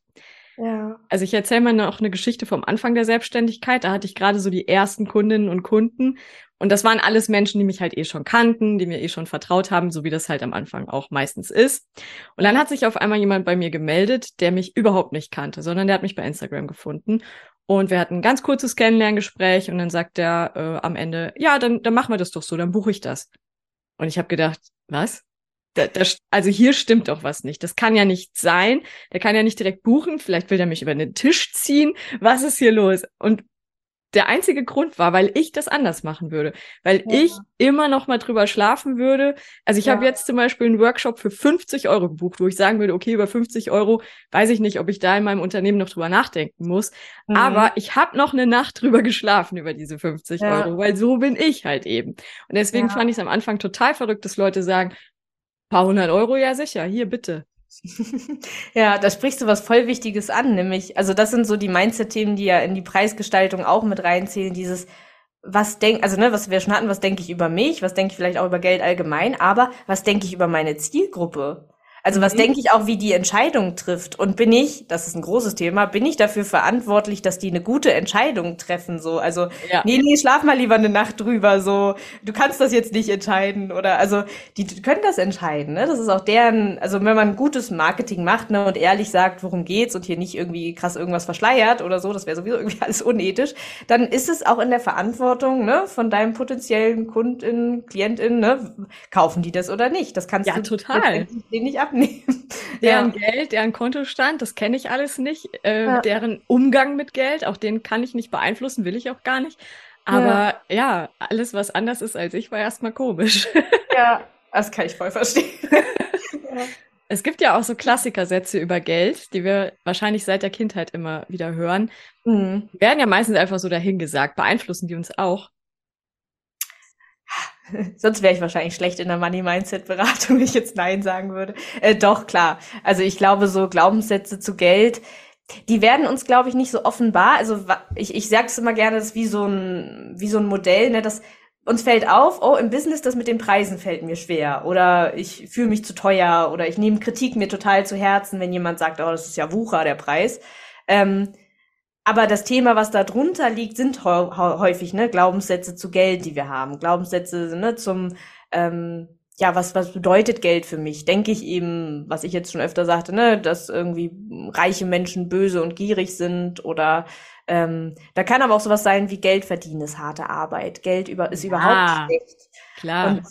Speaker 2: Ja.
Speaker 1: Also ich erzähle mal noch eine Geschichte vom Anfang der Selbstständigkeit. Da hatte ich gerade so die ersten Kundinnen und Kunden. Und das waren alles Menschen, die mich halt eh schon kannten, die mir eh schon vertraut haben, so wie das halt am Anfang auch meistens ist. Und dann hat sich auf einmal jemand bei mir gemeldet, der mich überhaupt nicht kannte, sondern der hat mich bei Instagram gefunden. Und wir hatten ein ganz kurzes Kennenlerngespräch und dann sagt er äh, am Ende, ja, dann, dann machen wir das doch so, dann buche ich das. Und ich habe gedacht, was? Da, da, also hier stimmt doch was nicht. Das kann ja nicht sein. Der kann ja nicht direkt buchen. Vielleicht will er mich über den Tisch ziehen. Was ist hier los? Und der einzige Grund war, weil ich das anders machen würde, weil
Speaker 2: Ja.
Speaker 1: ich immer noch mal drüber schlafen würde. Also ich
Speaker 2: Ja.
Speaker 1: habe jetzt zum Beispiel einen Workshop für 50 Euro gebucht, wo ich sagen würde, okay, über 50 Euro weiß ich nicht, ob ich da in meinem Unternehmen noch drüber nachdenken muss.
Speaker 2: Mhm.
Speaker 1: Aber ich habe noch eine Nacht drüber geschlafen über diese 50
Speaker 2: Ja.
Speaker 1: Euro, weil so bin ich halt eben. Und deswegen fand ich es am Anfang total verrückt, dass Leute sagen, paar hundert Euro, ja sicher, hier bitte.
Speaker 2: Ja, da sprichst du was voll Wichtiges an, nämlich, also das sind so die Mindset-Themen, die ja in die Preisgestaltung auch mit reinzählen, dieses, was denk, also ne, was wir schon hatten, was denke ich über mich, was denke ich vielleicht auch über Geld allgemein, aber was denke ich über meine Zielgruppe? Also was
Speaker 1: Mhm.
Speaker 2: denke ich auch, wie die Entscheidung trifft? Und bin ich, das ist ein großes Thema, bin ich dafür verantwortlich, dass die eine gute Entscheidung treffen? So, also
Speaker 1: Ja.
Speaker 2: nee, nee, schlaf mal lieber eine Nacht drüber. So, du kannst das jetzt nicht entscheiden oder also die können das entscheiden. Ne? Das ist auch deren, also wenn man gutes Marketing macht ne, und ehrlich sagt, worum geht's und hier nicht irgendwie krass irgendwas verschleiert oder so, das wäre sowieso irgendwie alles unethisch, dann ist es auch in der Verantwortung ne, von deinem potenziellen Kundin, Klientin, ne, kaufen die das oder nicht? Das kannst
Speaker 1: Ja,
Speaker 2: du
Speaker 1: total.
Speaker 2: letztendlich denen abnehmen.
Speaker 1: Deren
Speaker 2: Ja.
Speaker 1: Geld, deren Kontostand, das kenne ich alles nicht. Äh,
Speaker 2: Ja.
Speaker 1: Deren Umgang mit Geld, auch den kann ich nicht beeinflussen, will ich auch gar nicht. Aber ja, alles, was anders ist als ich, war erstmal komisch.
Speaker 2: Ja, das kann ich voll verstehen.
Speaker 1: Es gibt ja auch so Klassikersätze über Geld, die wir wahrscheinlich seit der Kindheit immer wieder hören.
Speaker 2: Mhm.
Speaker 1: Die werden ja meistens einfach so dahingesagt. Beeinflussen die uns auch?
Speaker 2: Sonst wäre ich wahrscheinlich schlecht in der Money-Mindset-Beratung, wenn ich jetzt Nein sagen würde. Äh, doch, klar. Also ich glaube, so Glaubenssätze zu Geld, die werden uns, glaube ich, nicht so offenbar. Also ich, ich sage es immer gerne, das ist wie so ein, wie so ein Modell, ne, das uns fällt auf, oh, im Business das mit den Preisen fällt mir schwer oder ich fühle mich zu teuer oder ich nehme Kritik mir total zu Herzen, wenn jemand sagt, oh, das ist ja Wucher, der Preis. Ähm, aber das Thema, was da drunter liegt, sind häufig ne, Glaubenssätze zu Geld, die wir haben. Glaubenssätze ne, zum, ähm, ja, was, was bedeutet Geld für mich? Denke ich eben, was ich jetzt schon öfter sagte, ne, dass irgendwie reiche Menschen böse und gierig sind oder ähm, da kann aber auch sowas sein wie Geld verdienen ist harte Arbeit. Geld über, ist
Speaker 1: Ah,
Speaker 2: überhaupt schlecht.
Speaker 1: Klar.
Speaker 2: Und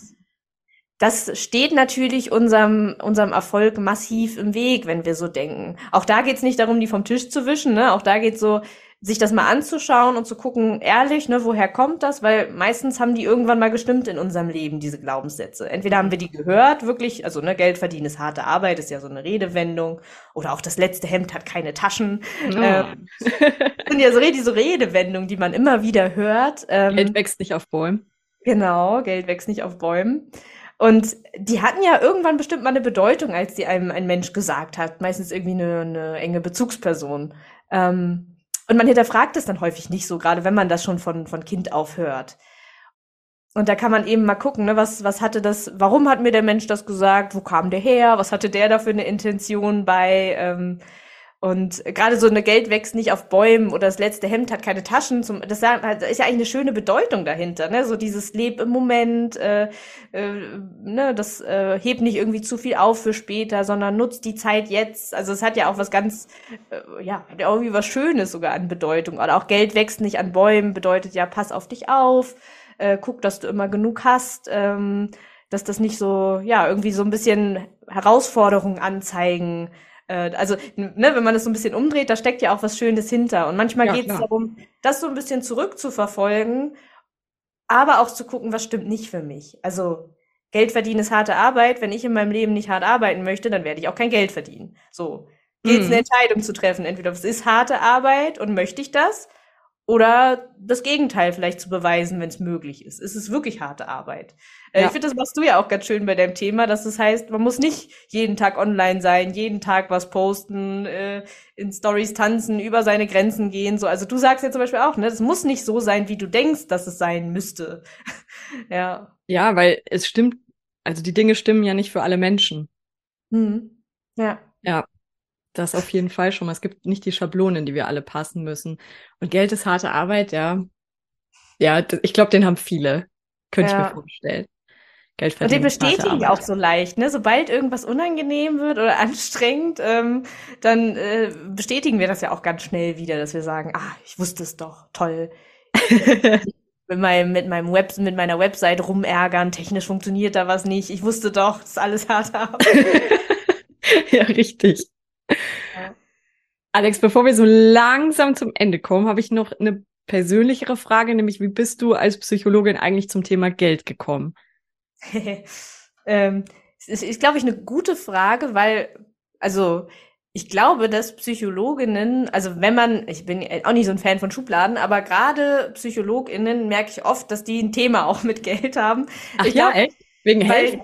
Speaker 2: das steht natürlich unserem, unserem Erfolg massiv im Weg, wenn wir so denken. Auch da geht's nicht darum, die vom Tisch zu wischen, ne? Auch da geht's so, sich das mal anzuschauen und zu gucken, ehrlich, ne, woher kommt das? Weil meistens haben die irgendwann mal gestimmt in unserem Leben, diese Glaubenssätze. Entweder haben wir die gehört, wirklich, also ne, Geld verdienen ist harte Arbeit, ist ja so eine Redewendung. Oder auch das letzte Hemd hat keine Taschen.
Speaker 1: Oh.
Speaker 2: Ähm, sind ja so diese Redewendungen, die man immer wieder hört. Ähm,
Speaker 1: Geld wächst nicht auf Bäumen.
Speaker 2: Genau, Geld wächst nicht auf Bäumen. Und die hatten ja irgendwann bestimmt mal eine Bedeutung, als die einem ein Mensch gesagt hat. Meistens irgendwie eine, eine enge Bezugsperson. Ähm, und man hinterfragt es dann häufig nicht so, gerade wenn man das schon von, von Kind auf hört. und da kann man eben mal gucken, ne, was, was hatte das, warum hat mir der Mensch das gesagt, wo kam der her, was hatte der da für eine Intention bei, ähm, und gerade so eine Geld wächst nicht auf Bäumen oder das letzte Hemd hat keine Taschen. Zum, das ist ja eigentlich eine schöne Bedeutung dahinter. Ne? So dieses Leb im Moment, äh, äh, ne? das äh, hebt nicht irgendwie zu viel auf für später, sondern nutzt die Zeit jetzt. Also es hat ja auch was ganz, äh, ja, hat ja irgendwie was Schönes sogar an Bedeutung. Oder auch Geld wächst nicht an Bäumen bedeutet ja, pass auf dich auf, äh, guck, dass du immer genug hast. Ähm, dass das nicht so, ja, irgendwie so ein bisschen Herausforderungen anzeigen also, ne, wenn man das so ein bisschen umdreht, da steckt ja auch was Schönes hinter. Und manchmal ja, geht es darum, das so ein bisschen zurückzuverfolgen, aber auch zu gucken, was stimmt nicht für mich. Also, Geld verdienen ist harte Arbeit. Wenn ich in meinem Leben nicht hart arbeiten möchte, dann werde ich auch kein Geld verdienen. So. Geht es mhm. eine Entscheidung zu treffen. Entweder es ist harte Arbeit und möchte ich das, oder das Gegenteil vielleicht zu beweisen, wenn es möglich ist. Es ist wirklich harte Arbeit. Äh, ja. Ich finde, das machst du ja auch ganz schön bei deinem Thema, dass das heißt, man muss nicht jeden Tag online sein, jeden Tag was posten, äh, in Stories tanzen, über seine Grenzen gehen. So, also du sagst ja zum Beispiel auch, ne, das muss nicht so sein, wie du denkst, dass es sein müsste.
Speaker 1: ja. Ja, weil es stimmt, also die Dinge stimmen ja nicht für alle Menschen.
Speaker 2: Hm. Ja.
Speaker 1: Ja. Das auf jeden Fall schon mal. Es gibt nicht die Schablonen, die wir alle passen müssen. Und Geld ist harte Arbeit, ja. Ja, ich glaube, den haben viele. Könnte ja. ich mir vorstellen.
Speaker 2: Geld verdienen. Und den bestätigen auch so leicht, ne? Sobald irgendwas unangenehm wird oder anstrengend, ähm, dann äh, bestätigen wir das ja auch ganz schnell wieder, dass wir sagen, ah, ich wusste es doch, toll. mit meinem, mit meinem Web, mit meiner Website rumärgern, technisch funktioniert da was nicht. Ich wusste doch, das ist alles hart Arbeit.
Speaker 1: ja, richtig. Ja. Alex, bevor wir so langsam zum Ende kommen, habe ich noch eine persönlichere Frage, nämlich wie bist du als Psychologin eigentlich zum Thema Geld gekommen?
Speaker 2: ähm, ist, ist glaube ich, eine gute Frage, weil, also, ich glaube, dass Psychologinnen, also wenn man, ich bin auch nicht so ein Fan von Schubladen, aber gerade PsychologInnen merke ich oft, dass die ein Thema auch mit Geld haben.
Speaker 1: Ach
Speaker 2: ich
Speaker 1: ja, glaub, echt? Wegen Helden?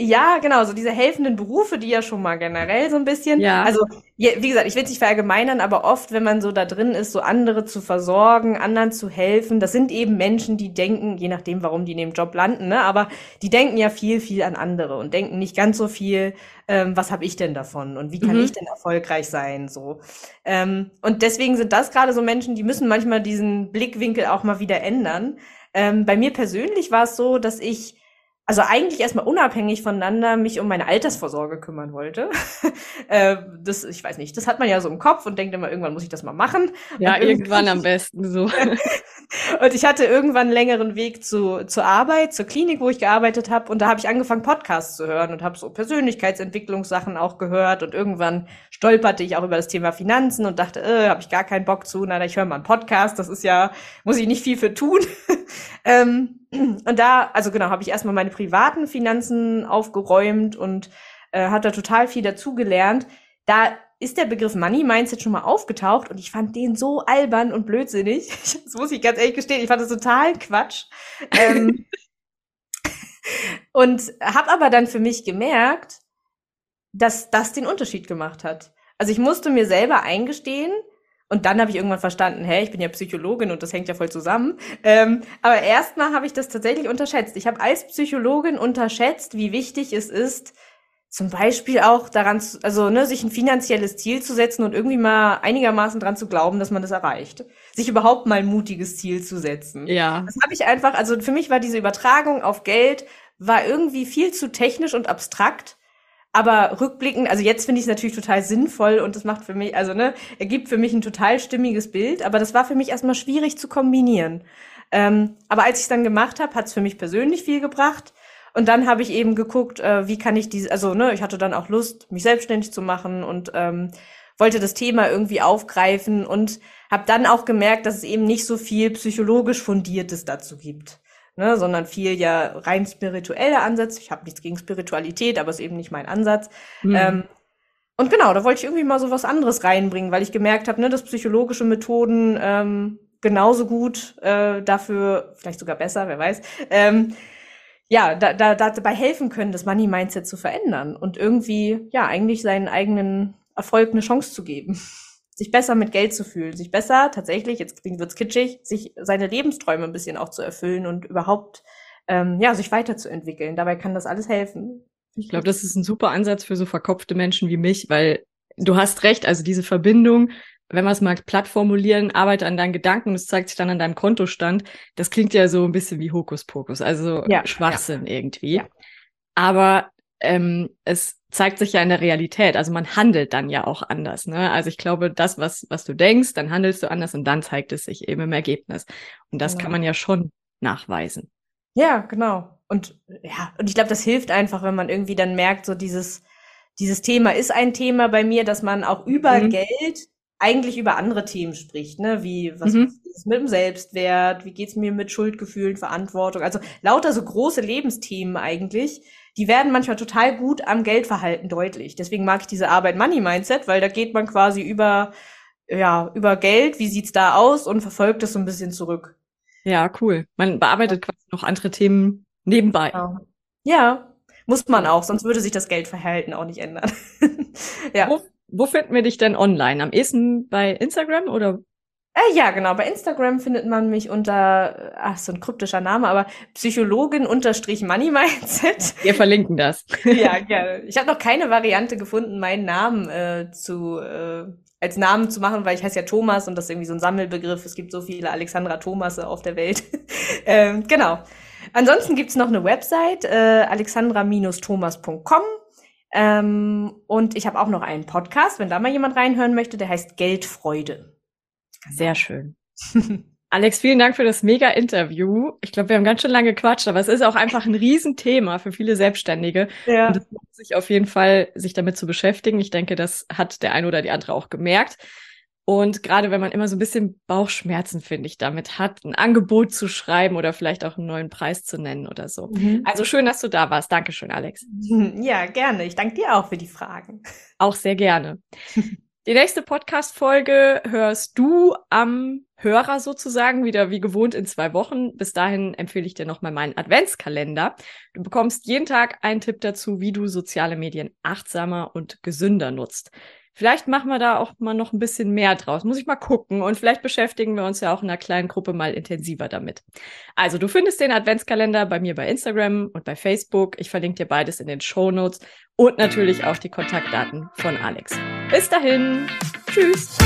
Speaker 2: Ja, genau, so diese helfenden Berufe, die ja schon mal generell so ein bisschen. Ja. Also, wie gesagt, ich will es nicht verallgemeinern, aber oft, wenn man so da drin ist, so andere zu versorgen, anderen zu helfen, das sind eben Menschen, die denken, je nachdem, warum die in dem Job landen, ne, aber die denken ja viel, viel an andere und denken nicht ganz so viel, ähm, was habe ich denn davon und wie kann mhm. ich denn erfolgreich sein, so. Ähm, und deswegen sind das gerade so Menschen, die müssen manchmal diesen Blickwinkel auch mal wieder ändern. Ähm, bei mir persönlich war es so, dass ich also eigentlich erstmal unabhängig voneinander mich um meine Altersvorsorge kümmern wollte. äh, das, ich weiß nicht, das hat man ja so im Kopf und denkt immer, irgendwann muss ich das mal machen.
Speaker 1: Ja, irgendwann am besten so.
Speaker 2: und ich hatte irgendwann einen längeren Weg zu, zur Arbeit, zur Klinik, wo ich gearbeitet habe. Und da habe ich angefangen, Podcasts zu hören und habe so Persönlichkeitsentwicklungssachen auch gehört. Und irgendwann stolperte ich auch über das Thema Finanzen und dachte, äh, habe ich gar keinen Bock zu. Na, ich höre mal einen Podcast. Das ist ja, muss ich nicht viel für tun. Ähm, und da, also genau, habe ich erstmal meine privaten Finanzen aufgeräumt und äh, hat da total viel dazugelernt. Da ist der Begriff Money Mindset schon mal aufgetaucht und ich fand den so albern und blödsinnig. Das muss ich ganz ehrlich gestehen. Ich fand das total Quatsch. ähm, und habe aber dann für mich gemerkt, dass das den Unterschied gemacht hat. Also ich musste mir selber eingestehen, und dann habe ich irgendwann verstanden, hey, ich bin ja Psychologin und das hängt ja voll zusammen. Ähm, aber erstmal habe ich das tatsächlich unterschätzt. Ich habe als Psychologin unterschätzt, wie wichtig es ist, zum Beispiel auch daran, zu, also ne, sich ein finanzielles Ziel zu setzen und irgendwie mal einigermaßen dran zu glauben, dass man das erreicht. Sich überhaupt mal ein mutiges Ziel zu setzen.
Speaker 1: Ja.
Speaker 2: Das habe ich einfach, also für mich war diese Übertragung auf Geld war irgendwie viel zu technisch und abstrakt aber rückblickend, also jetzt finde ich es natürlich total sinnvoll und das macht für mich, also ne, ergibt für mich ein total stimmiges Bild, aber das war für mich erstmal schwierig zu kombinieren. Ähm, aber als ich es dann gemacht habe, hat es für mich persönlich viel gebracht. Und dann habe ich eben geguckt, äh, wie kann ich diese, also ne, ich hatte dann auch Lust, mich selbstständig zu machen und ähm, wollte das Thema irgendwie aufgreifen und habe dann auch gemerkt, dass es eben nicht so viel psychologisch fundiertes dazu gibt ne, sondern viel ja rein spirituelle Ansätze. Ich habe nichts gegen Spiritualität, aber es ist eben nicht mein Ansatz. Mhm. Ähm, und genau, da wollte ich irgendwie mal so was anderes reinbringen, weil ich gemerkt habe, ne, dass psychologische Methoden ähm, genauso gut äh, dafür, vielleicht sogar besser, wer weiß, ähm, ja, da, da, dabei helfen können, das Money Mindset zu verändern und irgendwie, ja, eigentlich seinen eigenen Erfolg eine Chance zu geben sich besser mit Geld zu fühlen, sich besser tatsächlich, jetzt wird's kitschig, sich seine Lebensträume ein bisschen auch zu erfüllen und überhaupt ähm, ja, sich weiterzuentwickeln. Dabei kann das alles helfen.
Speaker 1: Ich glaube, das ist ein super Ansatz für so verkopfte Menschen wie mich, weil du hast recht, also diese Verbindung, wenn wir es mal platt formulieren, arbeite an deinen Gedanken, das zeigt sich dann an deinem Kontostand. Das klingt ja so ein bisschen wie Hokuspokus, also ja, Schwachsinn ja. irgendwie. Ja. Aber ähm, es zeigt sich ja in der Realität. Also man handelt dann ja auch anders. Ne? Also ich glaube, das, was, was du denkst, dann handelst du anders und dann zeigt es sich eben im Ergebnis. Und das genau. kann man ja schon nachweisen.
Speaker 2: Ja, genau. Und ja, und ich glaube, das hilft einfach, wenn man irgendwie dann merkt, so dieses, dieses Thema ist ein Thema bei mir, dass man auch über mhm. Geld eigentlich über andere Themen spricht, ne? Wie was mhm. ist mit dem Selbstwert, wie geht's mir mit Schuldgefühlen, Verantwortung, also lauter so große Lebensthemen eigentlich, die werden manchmal total gut am Geldverhalten deutlich. Deswegen mag ich diese Arbeit Money Mindset, weil da geht man quasi über ja, über Geld, wie sieht's da aus und verfolgt es so ein bisschen zurück.
Speaker 1: Ja, cool. Man bearbeitet quasi noch andere Themen nebenbei.
Speaker 2: Genau. Ja, muss man auch, sonst würde sich das Geldverhalten auch nicht ändern.
Speaker 1: ja. Wo, wo finden wir dich denn online? Am ehesten bei Instagram oder
Speaker 2: äh, ja, genau. Bei Instagram findet man mich unter, ach, so ein kryptischer Name, aber Psychologin unterstrich Money Mindset.
Speaker 1: Wir verlinken das.
Speaker 2: ja, gerne. Ich habe noch keine Variante gefunden, meinen Namen äh, zu äh, als Namen zu machen, weil ich heiße ja Thomas und das ist irgendwie so ein Sammelbegriff. Es gibt so viele Alexandra Thomasse auf der Welt. ähm, genau. Ansonsten gibt's noch eine Website, äh, alexandra-thomas.com. Ähm, und ich habe auch noch einen Podcast, wenn da mal jemand reinhören möchte, der heißt Geldfreude.
Speaker 1: Sehr schön. Alex, vielen Dank für das Mega-Interview. Ich glaube, wir haben ganz schön lange gequatscht, aber es ist auch einfach ein Riesenthema für viele Selbstständige. Ja. Und es lohnt sich auf jeden Fall, sich damit zu beschäftigen. Ich denke, das hat der eine oder die andere auch gemerkt. Und gerade wenn man immer so ein bisschen Bauchschmerzen, finde ich, damit hat, ein Angebot zu schreiben oder vielleicht auch einen neuen Preis zu nennen oder so. Mhm. Also schön, dass du da warst. Dankeschön, Alex.
Speaker 2: Ja, gerne. Ich danke dir auch für die Fragen.
Speaker 1: Auch sehr gerne. Die nächste Podcast-Folge hörst du am Hörer sozusagen wieder wie gewohnt in zwei Wochen. Bis dahin empfehle ich dir nochmal meinen Adventskalender. Du bekommst jeden Tag einen Tipp dazu, wie du soziale Medien achtsamer und gesünder nutzt. Vielleicht machen wir da auch mal noch ein bisschen mehr draus. Muss ich mal gucken. Und vielleicht beschäftigen wir uns ja auch in einer kleinen Gruppe mal intensiver damit. Also du findest den Adventskalender bei mir bei Instagram und bei Facebook. Ich verlinke dir beides in den Show Notes und natürlich auch die Kontaktdaten von Alex. Bis dahin. Tschüss.